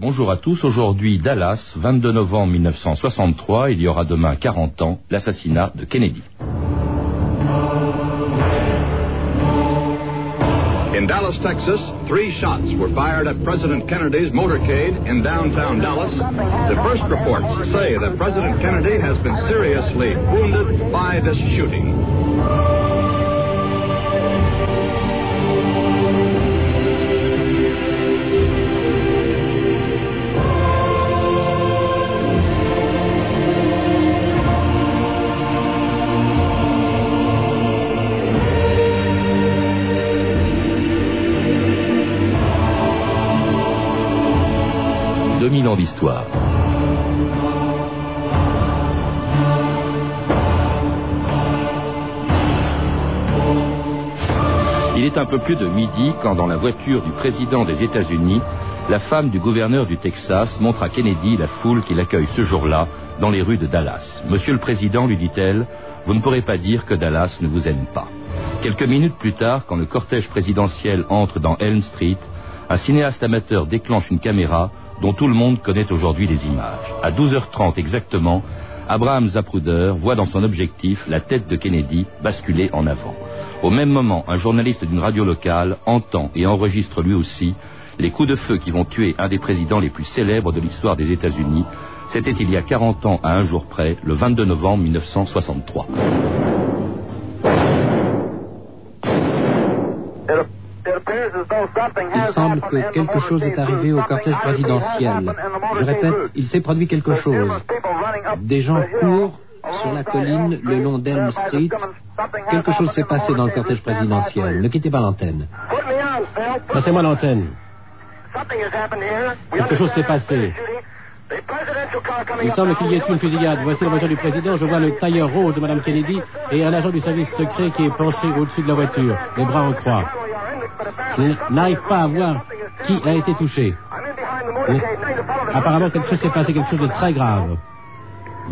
Bonjour à tous. Aujourd'hui, Dallas, 22 novembre 1963. Il y aura demain 40 ans, l'assassinat de Kennedy. In Dallas, Texas, three shots were fired at President Kennedy's motorcade in downtown Dallas. The first reports say that President Kennedy has been seriously wounded by this shooting. Il est un peu plus de midi quand dans la voiture du président des États-Unis, la femme du gouverneur du Texas montre à Kennedy la foule qui l'accueille ce jour-là dans les rues de Dallas. Monsieur le Président, lui dit-elle, vous ne pourrez pas dire que Dallas ne vous aime pas. Quelques minutes plus tard, quand le cortège présidentiel entre dans Elm Street, un cinéaste amateur déclenche une caméra dont tout le monde connaît aujourd'hui les images. À 12h30 exactement, Abraham Zapruder voit dans son objectif la tête de Kennedy basculer en avant. Au même moment, un journaliste d'une radio locale entend et enregistre lui aussi les coups de feu qui vont tuer un des présidents les plus célèbres de l'histoire des États-Unis. C'était il y a 40 ans à un jour près, le 22 novembre 1963. Il semble que quelque chose est arrivé au cortège présidentiel. Je répète, il s'est produit quelque chose. Des gens courent sur la colline le long d'Elm Street. Quelque chose s'est passé dans le cortège présidentiel. Ne quittez pas l'antenne. Passez-moi l'antenne. Quelque chose s'est passé. Il semble qu'il y ait une fusillade. Voici la voiture du président. Je vois le tailleur rose de Mme Kennedy et un agent du service secret qui est penché au-dessus de la voiture, les bras en croix. Je n'arrive pas à voir qui a été touché. Mais apparemment, quelque chose s'est passé, quelque chose de très grave.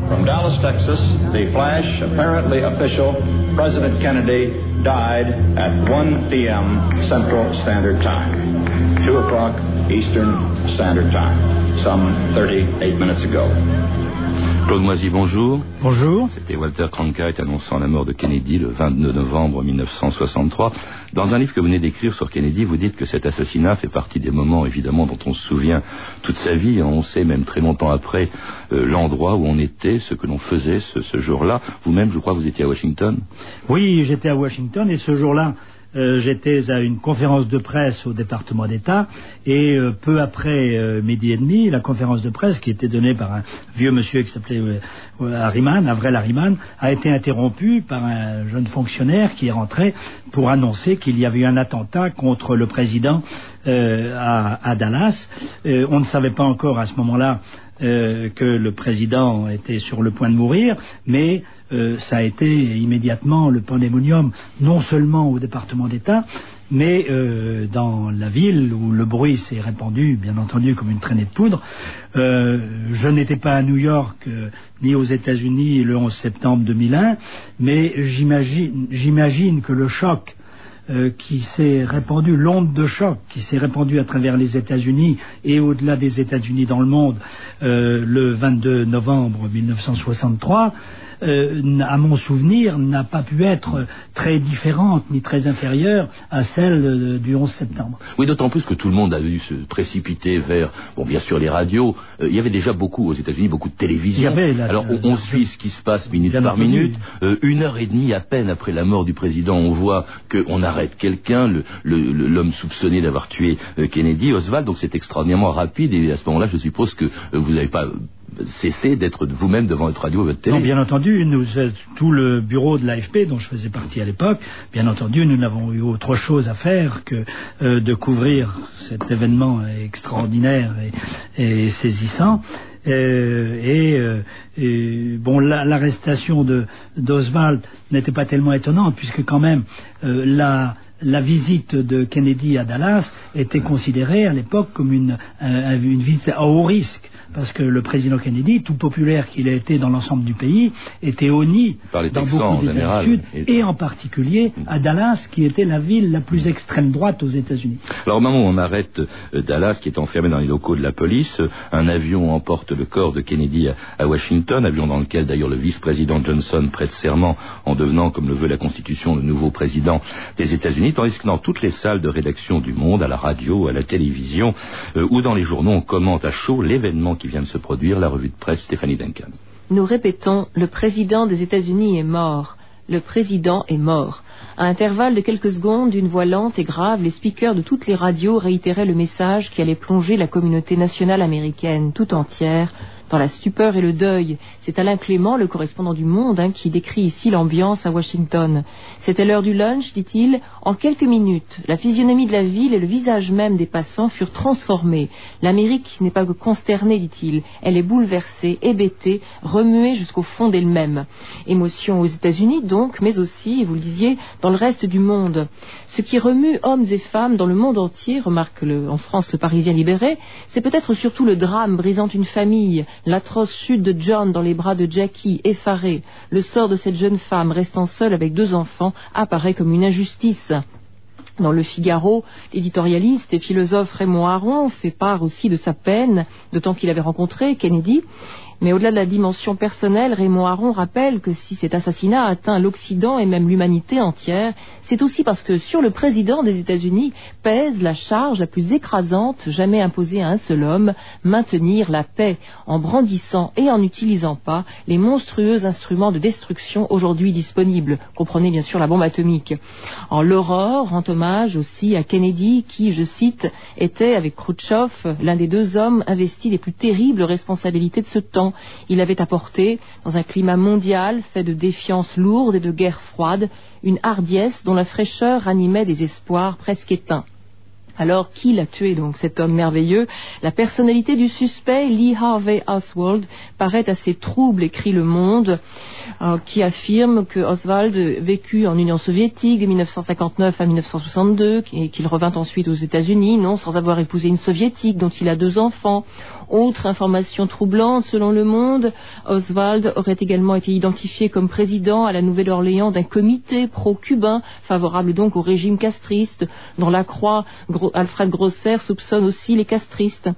From Dallas, Texas, the flash, apparently official, President Kennedy died at 1 p.m. Central Standard Time, 2 o'clock Eastern Standard Time, some 38 minutes ago. Claude Moisy, bonjour. Bonjour. C'était Walter Cronkite annonçant la mort de Kennedy le 22 novembre 1963. Dans un livre que vous venez d'écrire sur Kennedy, vous dites que cet assassinat fait partie des moments, évidemment, dont on se souvient toute sa vie. On sait même très longtemps après euh, l'endroit où on était, ce que l'on faisait ce, ce jour-là. Vous-même, je crois, vous étiez à Washington. Oui, j'étais à Washington et ce jour-là, euh, j'étais à une conférence de presse au département d'État et euh, peu après euh, midi et demi, la conférence de presse qui était donnée par un vieux monsieur qui s'appelait Harriman, Avril Harriman, a été interrompue par un jeune fonctionnaire qui est rentré pour annoncer qu'il y avait eu un attentat contre le président à, à, Dallas. on ne savait pas encore à ce moment-là euh, que le président était sur le point de mourir, mais euh, ça a été immédiatement le pandémonium, non seulement au département d'État, mais euh, dans la ville où le bruit s'est répandu, bien entendu, comme une traînée de poudre. je n'étais pas à New York ni aux États-Unis le 11 septembre 2001, mais j'imagine que le choc euh, qui s'est répandue, l'onde de choc qui s'est répandue à travers les États-Unis et au-delà des États-Unis dans le monde euh, le 22 novembre 1963, euh, à mon souvenir, n'a pas pu être très différente ni très inférieure à celle euh, du 11 septembre. Oui, d'autant plus que tout le monde a dû se précipiter vers, bon, bien sûr, les radios. Euh, il y avait déjà beaucoup aux États-Unis, beaucoup de télévision. Alors, on, suit ce qui se passe minute par minute. une heure et demie à peine après la mort du président, on voit qu'on arrête quelqu'un, l'homme soupçonné d'avoir tué Kennedy, Oswald. Donc, c'est extraordinairement rapide. Et à ce moment-là, je suppose que vous n'avez pas cesser d'être vous-même devant votre radio ou votre télé. Non, bien entendu, nous, tout le bureau de l'AFP, dont je faisais partie à l'époque, bien entendu, nous n'avons eu autre chose à faire que euh, de couvrir cet événement extraordinaire et, saisissant. Euh, et, euh, et, bon, l'arrestation de d'Oswald n'était pas tellement étonnante puisque quand même la la visite de Kennedy à Dallas était considérée à l'époque comme une, une visite à haut risque parce que le président Kennedy, tout populaire qu'il a été dans l'ensemble du pays, était honni dans beaucoup d'États du Sud, et... en particulier à Dallas, qui était la ville la plus extrême droite aux États-Unis. Alors au moment où on arrête euh, Dallas, qui est enfermé dans les locaux de la police, euh, un avion emporte le corps de Kennedy à, Washington, avion dans lequel d'ailleurs le vice-président Johnson prête serment en devenant, comme le veut la Constitution, le nouveau président des États-Unis, tandis que dans toutes les salles de rédaction du monde, à la radio, à la télévision, euh, ou dans les journaux, on commente à chaud l'événement qui vient de se produire, la revue de presse Stéphanie Duncan. Nous répétons, le président des États-Unis est mort. Le président est mort. À intervalles de quelques secondes, d'une voix lente et grave, les speakers de toutes les radios réitéraient le message qui allait plonger la communauté nationale américaine tout entière dans la stupeur et le deuil. C'est Alain Clément, le correspondant du Monde, hein, qui décrit ici l'ambiance à Washington. C'était l'heure du lunch, dit-il. En quelques minutes, la physionomie de la ville et le visage même des passants furent transformés. L'Amérique n'est pas que consternée, dit-il. Elle est bouleversée, hébétée, remuée jusqu'au fond d'elle-même. Émotion aux États-Unis, donc, mais aussi, vous le disiez, dans le reste du monde. Ce qui remue hommes et femmes dans le monde entier, remarque en France le Parisien libéré, c'est peut-être surtout le drame brisant une famille, l'atroce chute de John dans les bras de Jackie, effaré, le sort de cette jeune femme restant seule avec deux enfants apparaît comme une injustice. Dans le Figaro, l'éditorialiste et philosophe Raymond Aron fait part aussi de sa peine, temps qu'il avait rencontré Kennedy, mais au-delà de la dimension personnelle, Raymond Aron rappelle que si cet assassinat atteint l'Occident et même l'humanité entière, c'est aussi parce que sur le président des États-Unis pèse la charge la plus écrasante jamais imposée à un seul homme, maintenir la paix en brandissant et en n'utilisant pas les monstrueux instruments de destruction aujourd'hui disponibles. Comprenez bien sûr la bombe atomique. En l'aurore rend hommage aussi à Kennedy qui, je cite, était avec l'un des deux hommes investis des plus terribles responsabilités de ce temps il avait apporté, dans un climat mondial fait de défiance lourde et de guerre froide, une hardiesse dont la fraîcheur animait des espoirs presque éteints. Alors, qui l'a tué, donc, cet homme merveilleux? La personnalité du suspect, Lee Harvey Oswald, paraît assez trouble, écrit Le Monde, euh, qui affirme que Oswald vécut en Union soviétique de 1959 à 1962 et qu'il revint ensuite aux États-Unis, non sans avoir épousé une soviétique dont il a deux enfants. Autre information troublante, selon Le Monde, Oswald aurait également été identifié comme président à la Nouvelle-Orléans d'un comité pro-cubain, favorable donc au régime castriste, dont la croix Alfred Grosser soupçonne aussi les castristes.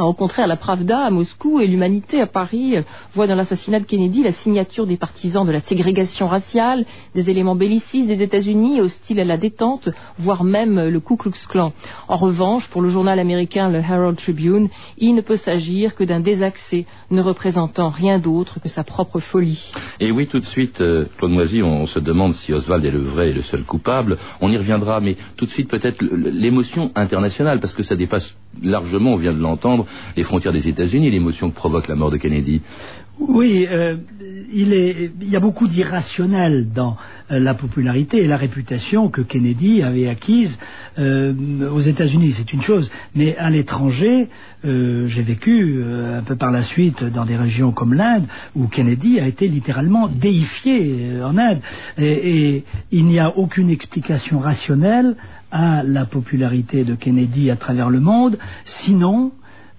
Ah, au contraire, la Pravda à Moscou et l'humanité à Paris euh, voient dans l'assassinat de Kennedy la signature des partisans de la ségrégation raciale, des éléments bellicistes des États-Unis hostiles à la détente, voire même euh, le Ku Klux Klan. En revanche, pour le journal américain le Herald Tribune, il ne peut s'agir que d'un désaccès ne représentant rien d'autre que sa propre folie. Et oui, tout de suite, euh, Claude Moisy, on, se demande si Oswald est le vrai et le seul coupable. On y reviendra, mais tout de suite peut-être l'émotion internationale, parce que ça dépasse largement, on vient de l'entendre, les frontières des États-Unis, l'émotion que provoque la mort de Kennedy. Oui, euh, il, y a beaucoup d'irrationnel dans euh, la popularité et la réputation que Kennedy avait acquise euh, aux États-Unis. C'est une chose, mais à l'étranger, j'ai vécu un peu par la suite dans des régions comme l'Inde où Kennedy a été littéralement déifié en Inde, et il n'y a aucune explication rationnelle à la popularité de Kennedy à travers le monde, sinon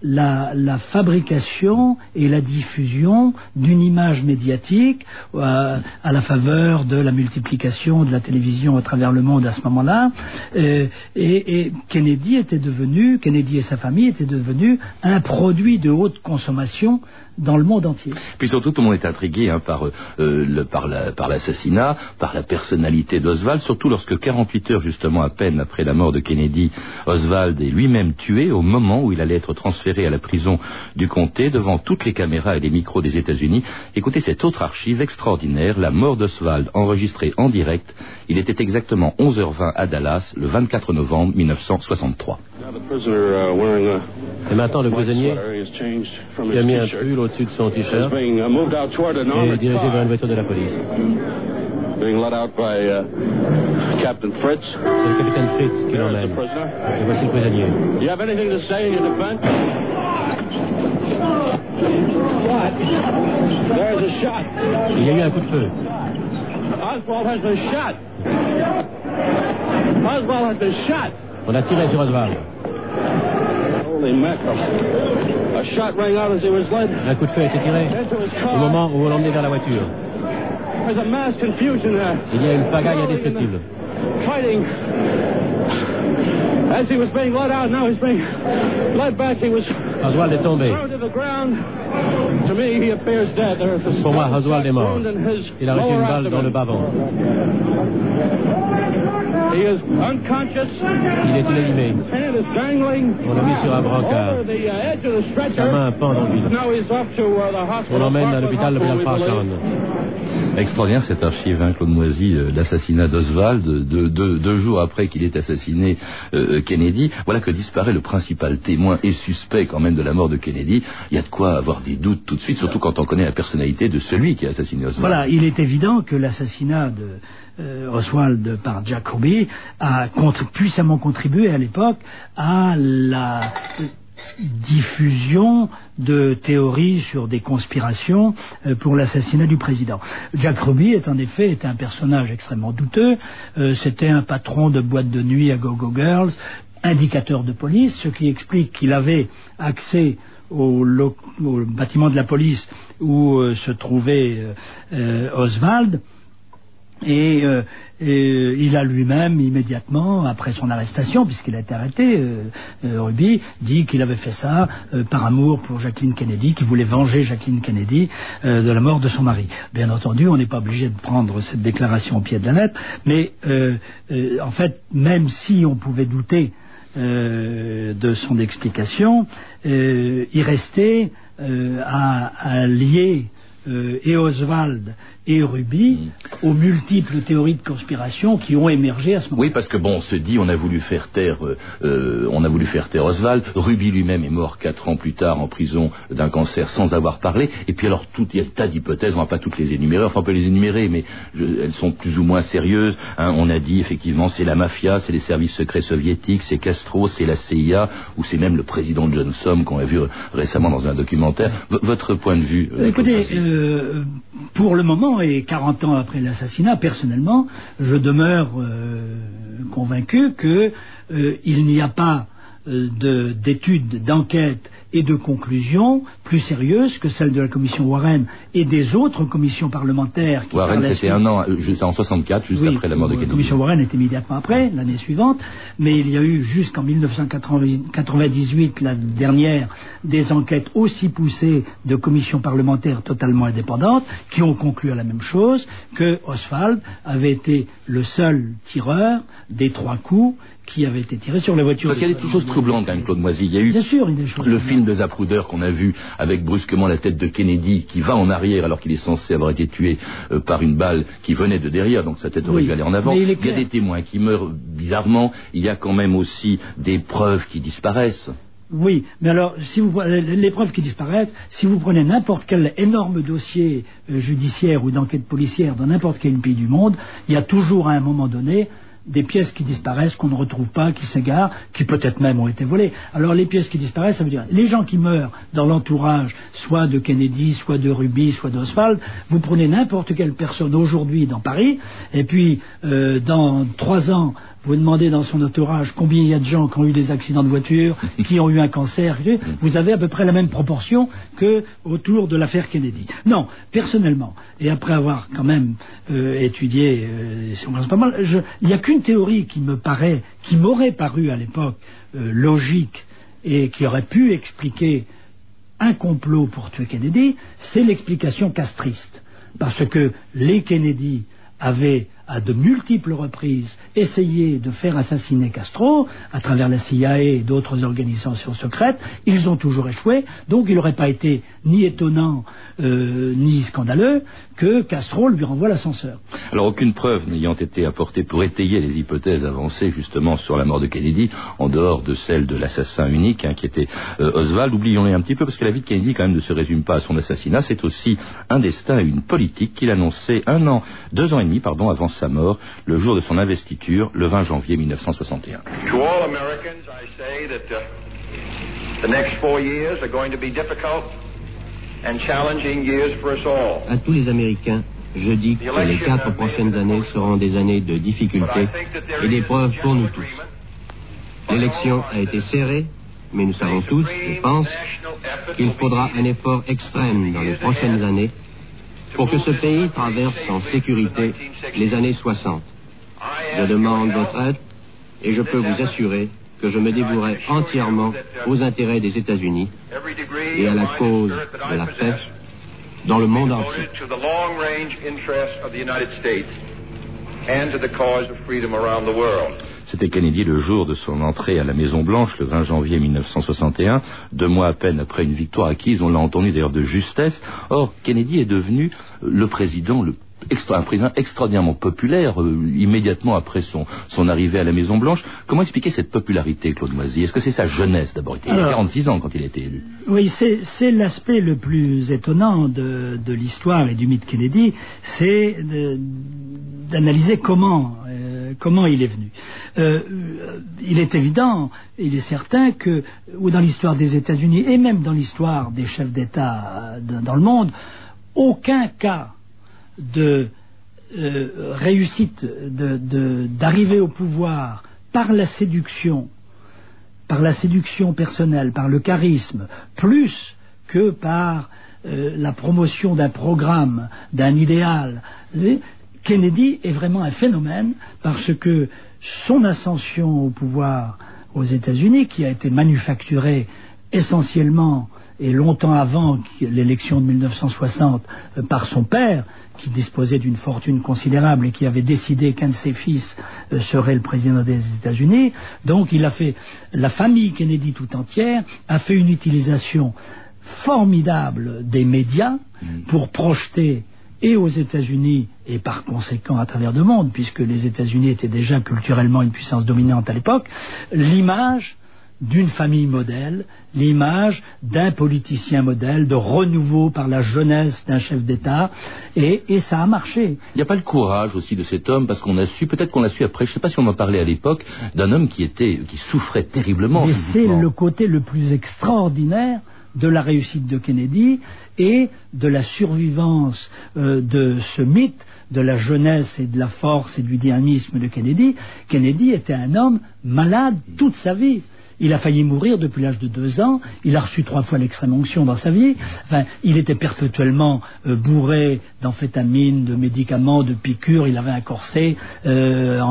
la, fabrication et la diffusion d'une image médiatique euh, à la faveur de la multiplication de la télévision à travers le monde à ce moment-là. Euh, et, Kennedy était devenu, Kennedy et sa famille étaient devenus un produit de haute consommation dans le monde entier. Puis surtout, tout le monde est intrigué hein, par, euh, par l'assassinat, par la personnalité d'Oswald, surtout lorsque 48 heures justement à peine après la mort de Kennedy, Oswald est lui-même tué au moment où il allait être transféré à la prison du comté devant toutes les caméras et les micros des États-Unis. Écoutez cette autre archive extraordinaire, la mort d'Oswald enregistrée en direct. Il était exactement 11h20 à Dallas le 24 novembre 1963. Et maintenant, le prisonnier a mis un pull au-dessus de son t-shirt est dirigé vers une voiture de la police. C'est le capitaine Fritz qui l'emmène. Et voici le prisonnier. Il y a eu un coup de feu. Oswald has been shot. Oswald has been shot. On a tiré sur Oswald. Holy mackerel. A shot rang out as he was led Un coup de feu a été tiré au moment où on l'emmenait vers la voiture. There's a mass confusion there. Il y a une pagaille indescriptible. Fighting. As he was being let out, now he's being led back. He was Oswald est tombé. Pour moi, Oswald est mort. Il a reçu une balle dans le bas-ventre. Il est inanimé. On l'a mis sur un brancard. uh. Sa main pend dans le vide. Now he's off to the On hospital. l'emmène à l'hôpital de Parkland. Extraordinaire cette archive, hein, Claude Moisy, euh, l'assassinat d'Oswald, deux, jours après qu'il ait assassiné euh, Kennedy. Voilà que disparaît le principal témoin et suspect quand même de la mort de Kennedy. Il y a de quoi avoir des doutes tout de suite, surtout quand on connaît la personnalité de celui qui a assassiné Oswald. Voilà, il est évident que l'assassinat de euh, Oswald par Jack Ruby a puissamment contribué à l'époque à la euh, diffusion de théories sur des conspirations euh, pour l'assassinat du président. Jack Ruby est en effet un personnage extrêmement douteux. Euh, C'était un patron de boîte de nuit à Go-Go Girls, indicateur de police, ce qui explique qu'il avait accès au, bâtiment de la police où euh, se trouvait Oswald. Et, euh, et il a lui-même, immédiatement, après son arrestation, puisqu'il a été arrêté, euh, euh, Ruby, dit qu'il avait fait ça euh, par amour pour Jacqueline Kennedy, qu'il voulait venger Jacqueline Kennedy euh, de la mort de son mari. Bien entendu, on n'est pas obligé de prendre cette déclaration au pied de la lettre, mais euh, euh, en fait, même si on pouvait douter euh, de son explication, euh, il restait euh, à, à lier euh, et Oswald et Ruby aux multiples théories de conspiration qui ont émergé à ce moment. Oui, parce que bon, on se dit, on a voulu faire taire, euh, euh, on a voulu faire taire Oswald. Ruby lui-même est mort quatre ans plus tard en prison d'un cancer sans avoir parlé. Et puis alors, tout, il y a des tas d'hypothèses. On va pas toutes les énumérer. Enfin, on peut les énumérer, mais je- elles sont plus ou moins sérieuses. hein. on a dit effectivement, c'est la mafia, c'est les services secrets soviétiques, c'est Castro, c'est la CIA, ou c'est même le président Johnson qu'on a vu récemment dans un documentaire. V- votre point de vue Écoutez, euh, pour le moment et 40 ans après l'assassinat, personnellement, je demeure euh, convaincu que euh, n'y a pas euh, de- d'études, d'enquêtes et de conclusions plus sérieuses que celles de la commission Warren et des autres commissions parlementaires qui Warren, la c'était suite- un an, euh, juste en 64, juste Oui, après la mort de La Kennedy. commission Warren est immédiatement après, l'année suivante, mais il y a eu jusqu'en 1998, la dernière, des enquêtes aussi poussées de commissions parlementaires totalement indépendantes qui ont conclu à la même chose, que Oswald avait été le seul tireur des trois coups qui avaient été tirés sur la voiture. Parce qu'il y a des choses troublantes quand même, Claude Moisy. Il y a eu Bien sûr, il y a des choses le film de Zapruder qu'on a vu avec brusquement la tête de Kennedy qui va en arrière alors qu'il est censé avoir été tué euh, par une balle qui venait de derrière, donc sa tête aurait Oui, dû aller en avant. il il y a des témoins qui meurent bizarrement. Il y a quand même aussi des preuves qui disparaissent. Oui, mais alors, si vous les les preuves qui disparaissent, si vous prenez n'importe quel énorme dossier euh, judiciaire ou d'enquête policière dans n'importe quel pays du monde, il y a toujours à un moment donné des pièces qui disparaissent, qu'on ne retrouve pas, qui s'égarent, qui peut-être même ont été volées. Alors les pièces qui disparaissent, ça veut dire les gens qui meurent dans l'entourage, soit de Kennedy, soit de Ruby, soit d'Oswald, vous prenez n'importe quelle personne aujourd'hui dans Paris, et puis euh, dans trois ans, vous demandez dans son entourage combien il y a de gens qui ont eu des accidents de voiture, qui ont eu un cancer, vous avez à peu près la même proportion que autour de l'affaire Kennedy. Non, personnellement, et après avoir quand même euh, étudié, euh, si on pense pas mal, je- il n'y a qu'une théorie qui me paraît, qui m'aurait paru à l'époque euh, logique et qui aurait pu expliquer un complot pour tuer Kennedy, c'est l'explication castriste. Parce que les Kennedy avaient à de multiples reprises essayé de faire assassiner Castro à travers la CIA et d'autres organisations secrètes. Ils ont toujours échoué. Donc il n'aurait pas été ni étonnant euh, ni scandaleux que Castro lui renvoie l'ascenseur. Alors aucune preuve n'ayant été apportée pour étayer les hypothèses avancées justement sur la mort de Kennedy, en dehors de celle de l'assassin unique hein, qui était euh, Oswald, oublions-les un petit peu parce que la vie de Kennedy quand même ne se résume pas à son assassinat, c'est aussi un destin et une politique qu'il annonçait un an, deux ans et demi pardon avant sa mort, le jour de son investiture, le 20 janvier 1961. To all Americans, I say that uh, the next four years are going to be difficult and challenging years for us all. À tous les Américains, je dis que les quatre prochaines années seront des années de difficultés et d'épreuves pour nous tous. L'élection a été serrée, mais nous savons tous, je pense, qu'il faudra un effort extrême dans les prochaines années pour que ce pays traverse en sécurité les années 60. Je demande votre aide et je peux vous assurer que je me dévouerai entièrement aux intérêts des États-Unis et à la cause de la paix dans le monde entier. C'était Kennedy le jour de son entrée à la Maison-Blanche, le 20 janvier 1961, deux mois à peine après une victoire acquise, on l'a entendu d'ailleurs de justesse. Or, Kennedy est devenu le président le un président extraordinairement populaire euh, immédiatement après son, son arrivée à la Maison Blanche. Comment expliquer cette popularité, Claude Moisy? Est-ce que c'est sa jeunesse d'abord? Il avait 46 ans quand il a été élu. Oui, c'est l'aspect le plus étonnant de, de l'histoire et du mythe Kennedy, c'est d'analyser comment comment il est venu. Euh, il est évident, il est certain que, ou dans l'histoire des États-Unis et même dans l'histoire des chefs d'État dans le monde, aucun cas de euh, réussite d'arriver au pouvoir par la séduction, par la séduction personnelle, par le charisme, plus que par euh, la promotion d'un programme, d'un idéal. Kennedy est vraiment un phénomène parce que son ascension au pouvoir aux États-Unis, qui a été manufacturée essentiellement et longtemps avant l'élection de 1960 euh, par son père, qui disposait d'une fortune considérable et qui avait décidé qu'un de ses fils euh, serait le président des États-Unis. Donc il a fait, la famille Kennedy tout entière a fait une utilisation formidable des médias mm. pour projeter et aux États-Unis et par conséquent à travers le monde, puisque les États-Unis étaient déjà culturellement une puissance dominante à l'époque, l'image d'une famille modèle, l'image d'un politicien modèle, de renouveau par la jeunesse d'un chef d'État, et, ça a marché. Il n'y a pas le courage aussi de cet homme, parce qu'on a su, peut-être qu'on l'a su après, je ne sais pas si on m'en parlait à l'époque, d'un homme qui était, qui souffrait terriblement. Mais c'est le côté le plus extraordinaire de la réussite de Kennedy et de la survivance euh, de ce mythe de la jeunesse et de la force et du dynamisme de Kennedy. Kennedy était un homme malade toute sa vie. Il a failli mourir depuis l'âge de deux ans. Il a reçu trois fois l'extrême onction dans sa vie. Il était perpétuellement euh, bourré d'amphétamines, de médicaments, de piqûres. Il avait un corset euh,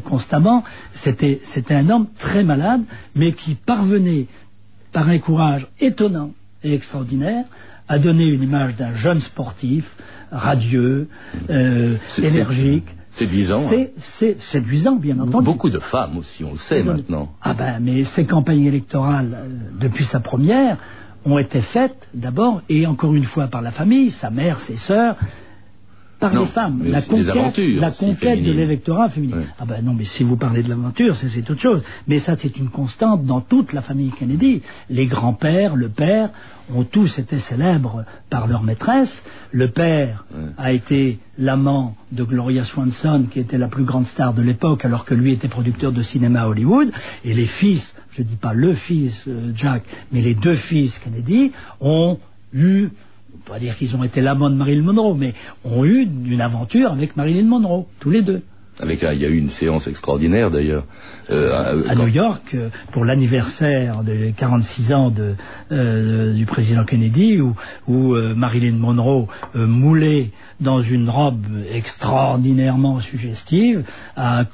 constamment. C'était un homme très malade, mais qui parvenait par un courage étonnant et extraordinaire à donner une image d'un jeune sportif, radieux, énergique. Séduisant. C'est hein. séduisant, bien entendu. Beaucoup de femmes aussi, on le sait maintenant. Ah ben, mais ces campagnes électorales, euh, depuis sa première, ont été faites d'abord, et encore une fois par la famille, sa mère, ses sœurs, par les femmes. La conquête, la conquête de l'électorat féminin. Ah ben non, mais si vous parlez de l'aventure, c'est autre chose. Mais ça, c'est une constante dans toute la famille Kennedy. Les grands-pères, le père, ont tous été célèbres par leur maîtresse. Le père a été l'amant de Gloria Swanson, qui était la plus grande star de l'époque, alors que lui était producteur de cinéma à Hollywood. Et les fils, je ne dis pas le fils euh, Jack, mais les deux fils Kennedy ont eu on pas dire qu'ils ont été l'amant de Marilyn Monroe, mais ont eu une aventure avec Marilyn Monroe, tous les deux. Avec, il y a eu une séance extraordinaire d'ailleurs. Euh, à New York, euh, pour l'anniversaire des 46 ans de, euh, du président Kennedy, où, où Marilyn Monroe moulait dans une robe extraordinairement suggestive, a,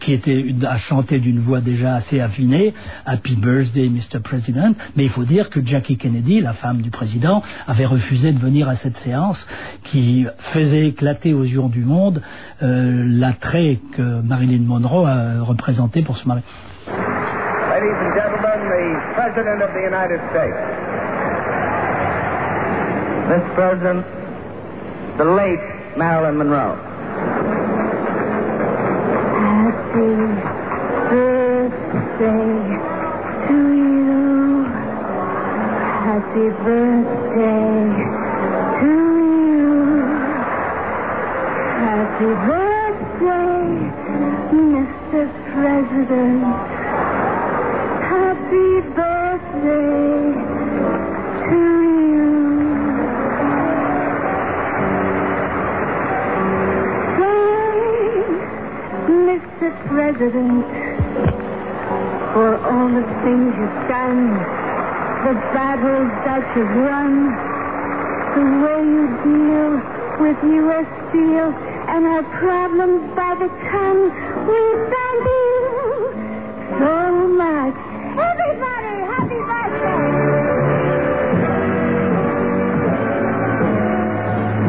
qui était à chanter d'une voix déjà assez affinée, Happy Birthday, Mr. President. Mais il faut dire que Jackie Kennedy, la femme du président, avait refusé de venir à cette séance qui faisait éclater aux yeux du monde l'attrait que Marilyn Monroe a représenté pour se marier. Ladies and gentlemen, the President of the United States. This President, the late Marilyn Monroe. Happy birthday to you. Happy birthday to you. Happy birthday. birthday, Mr. President. Happy birthday to you. Thanks, Mr. President, for all the things you've done, the battles that you've run, the way you deal with U.S. Steel and our problems by the ton. We thank you so much. Everybody, happy birthday!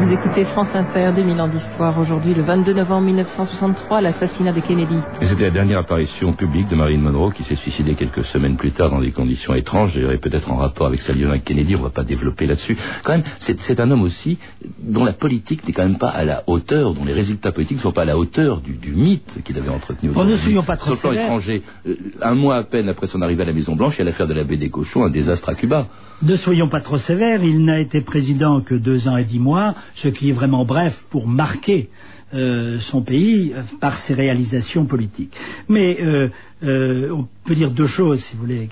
Vous écoutez France Inter, 2000 ans d'histoire. Aujourd'hui, le 22 novembre 1963, l'assassinat de Kennedy. C'était la dernière apparition publique de Marilyn Monroe qui s'est suicidée quelques semaines plus tard dans des conditions étranges, d'ailleurs, et peut-être en rapport avec sa liaison avec Kennedy, on va pas développer là-dessus. Quand même, c'est un homme aussi dont la politique n'est quand même pas à la hauteur, dont les résultats politiques ne sont pas à la hauteur du, du mythe qu'il avait entretenu. Bon, ne de lui. soyons pas trop Sur le plan sévères. étranger, euh, un mois à peine après son arrivée à la Maison-Blanche, il y a l'affaire de la baie des cochons, un désastre à Cuba. Ne soyons pas trop sévères, il n'a été président que deux ans et dix mois, ce qui est vraiment bref pour marquer euh, son pays euh, par ses réalisations politiques. Mais euh, euh, on peut dire deux choses, si vous voulez.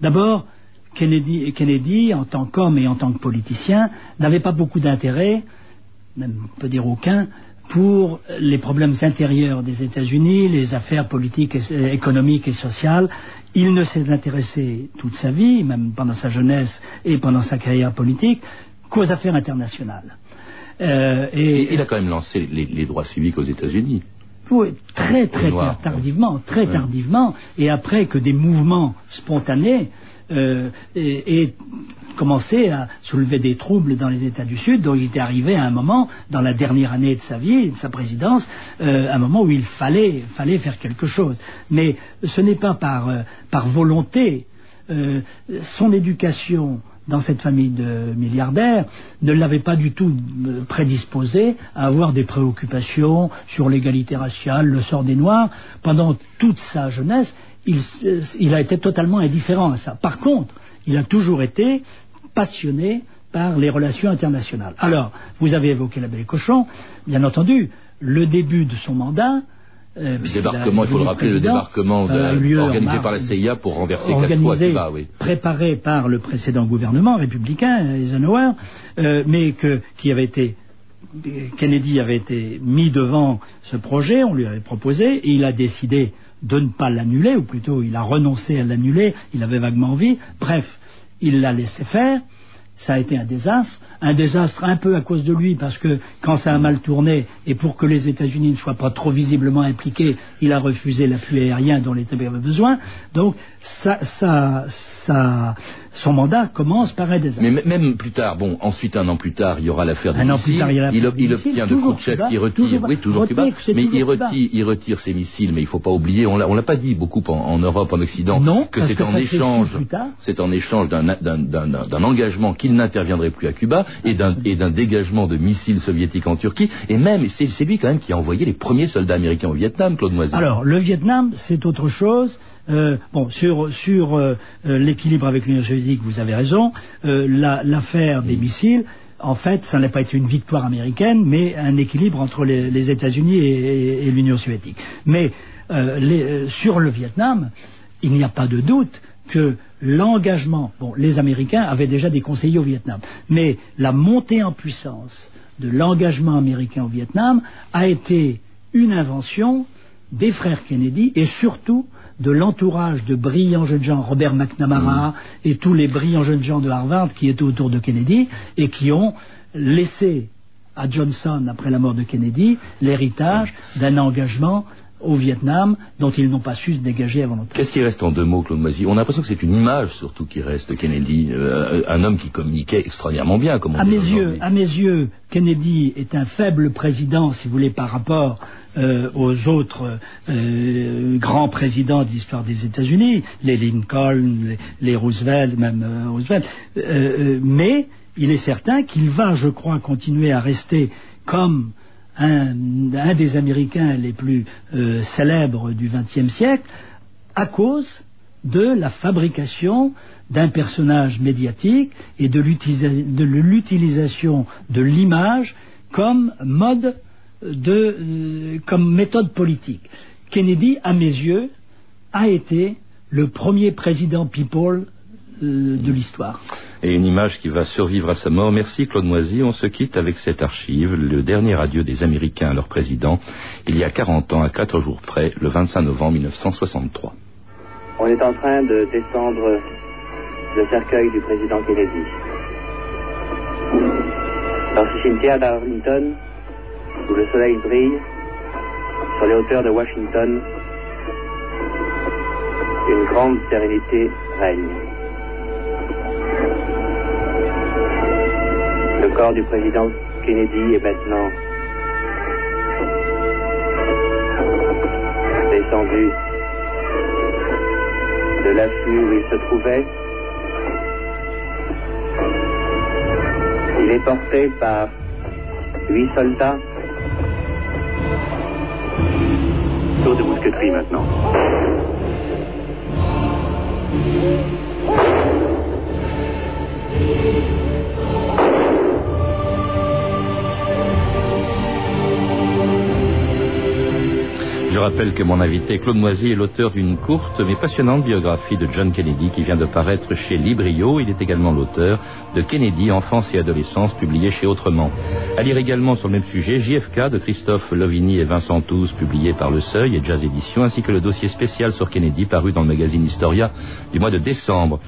D'abord, Kennedy, Kennedy, en tant qu'homme et en tant que politicien, n'avait pas beaucoup d'intérêt, même on peut dire aucun, pour les problèmes intérieurs des États-Unis, les affaires politiques, euh, économiques et sociales. Il ne s'est intéressé toute sa vie, même pendant sa jeunesse et pendant sa carrière politique, qu'aux affaires internationales. Euh, et, il a quand même lancé les, les droits civiques aux États-Unis. Oui, très très tardivement, très tardivement, et après que des mouvements spontanés euh, aient aient commencé à soulever des troubles dans les États du Sud, donc il était arrivé à un moment, dans la dernière année de sa vie, de sa présidence, euh, un moment où il fallait, fallait faire quelque chose. Mais ce n'est pas par, euh, par volonté. Euh, son éducation dans cette famille de milliardaires ne l'avait pas du tout euh, prédisposé à avoir des préoccupations sur l'égalité raciale, le sort des Noirs. Pendant toute sa jeunesse, euh, il a été totalement indifférent à ça. Par contre, il a toujours été passionné par les relations internationales. Alors, vous avez évoqué la belle cochon, bien entendu, le début de son mandat. Euh, débarquement, il faut le rappeler, le débarquement de- lieu organisé mars- par la CIA pour renverser Castro à Cuba, oui. préparé par le précédent gouvernement républicain, Eisenhower, euh, mais que, qui avait été Kennedy avait été mis devant ce projet, on lui avait proposé, et il a décidé de ne pas l'annuler, ou plutôt il a renoncé à l'annuler, il avait vaguement envie. Bref, il l'a laissé faire. Ça a été un désastre, un désastre un peu à cause de lui, parce que quand ça a mal tourné, et pour que les États-Unis ne soient pas trop visiblement impliqués, il a refusé l'appui aérien dont l'État avait besoin. Donc, ça, ça, ça, son mandat commence par un désastre. Mais même plus tard, bon, ensuite un an plus tard, il y aura l'affaire des Un an plus missiles. tard, il il, obtient de Khrouchtchev qui retire, toujours- oui, toujours Cuba, mais il toujours retire, il retire ses missiles, mais il faut pas oublier, on l'a, on l'a pas dit beaucoup en, en Europe, en Occident, Non, que c'est en échange, c'est en échange d'un, engagement qu'il n'interviendrait plus à Cuba et d'un, dégagement de missiles soviétiques en Turquie, et même, c'est, lui quand même qui a envoyé les premiers soldats américains au Vietnam, Claude Moisy. Alors, le Vietnam, c'est autre chose. Euh, bon, sur, sur euh, euh, l'équilibre avec l'Union soviétique, vous avez raison. La- L'affaire des missiles, en fait, ça n'a pas été une victoire américaine, mais un équilibre entre les, les États-Unis et, et- et l'Union soviétique. Mais les- sur le Vietnam, il n'y a pas de doute que l'engagement, bon, les Américains avaient déjà des conseillers au Vietnam, mais la montée en puissance de l'engagement américain au Vietnam a été une invention des frères Kennedy et surtout de l'entourage de brillants jeunes gens, Robert McNamara et tous les brillants jeunes gens de Harvard qui étaient autour de Kennedy et qui ont laissé à Johnson, après la mort de Kennedy, l'héritage d'un engagement au Vietnam dont ils n'ont pas su se dégager avant longtemps. Qu'est-ce qui reste en deux mots, Claude Moisy On a l'impression que c'est une image surtout qui reste, Kennedy, euh, un homme qui communiquait extraordinairement bien, comme on À dit mes yeux, à mes yeux, Kennedy est un faible président, si vous voulez, par rapport euh, aux autres euh, grands présidents de l'histoire des États-Unis, les Lincoln, les, les Roosevelt, même Roosevelt. Mais il est certain qu'il va, je crois, continuer à rester comme un, des Américains les plus euh, célèbres du XXe siècle, à cause de la fabrication d'un personnage médiatique et de l'utilisation de l'image comme mode de, euh, comme méthode politique. Kennedy, à mes yeux, a été le premier président people euh, de l'histoire. Et une image qui va survivre à sa mort. Merci Claude Moisy. On se quitte avec cette archive, le dernier adieu des Américains à leur président, il y a 40 ans, à 4 jours près, le 25 novembre 1963. On est en train de descendre le cercueil du président Kennedy. Dans ce cimetière d'Arlington, où le soleil brille, sur les hauteurs de Washington, une grande sérénité règne. Le corps du président Kennedy est maintenant descendu de l'affût où il se trouvait. Il est porté par huit soldats. Tour de mousqueterie maintenant. Je rappelle que mon invité Claude Moisy est l'auteur d'une courte mais passionnante biographie de John Kennedy qui vient de paraître chez Librio. Il est également l'auteur de Kennedy, enfance et adolescence, publié chez Autrement. À lire également sur le même sujet JFK de Christophe Lovigny et Vincent Touze, publié par Le Seuil et Jazz Édition, ainsi que le dossier spécial sur Kennedy paru dans le magazine Historia du mois de décembre.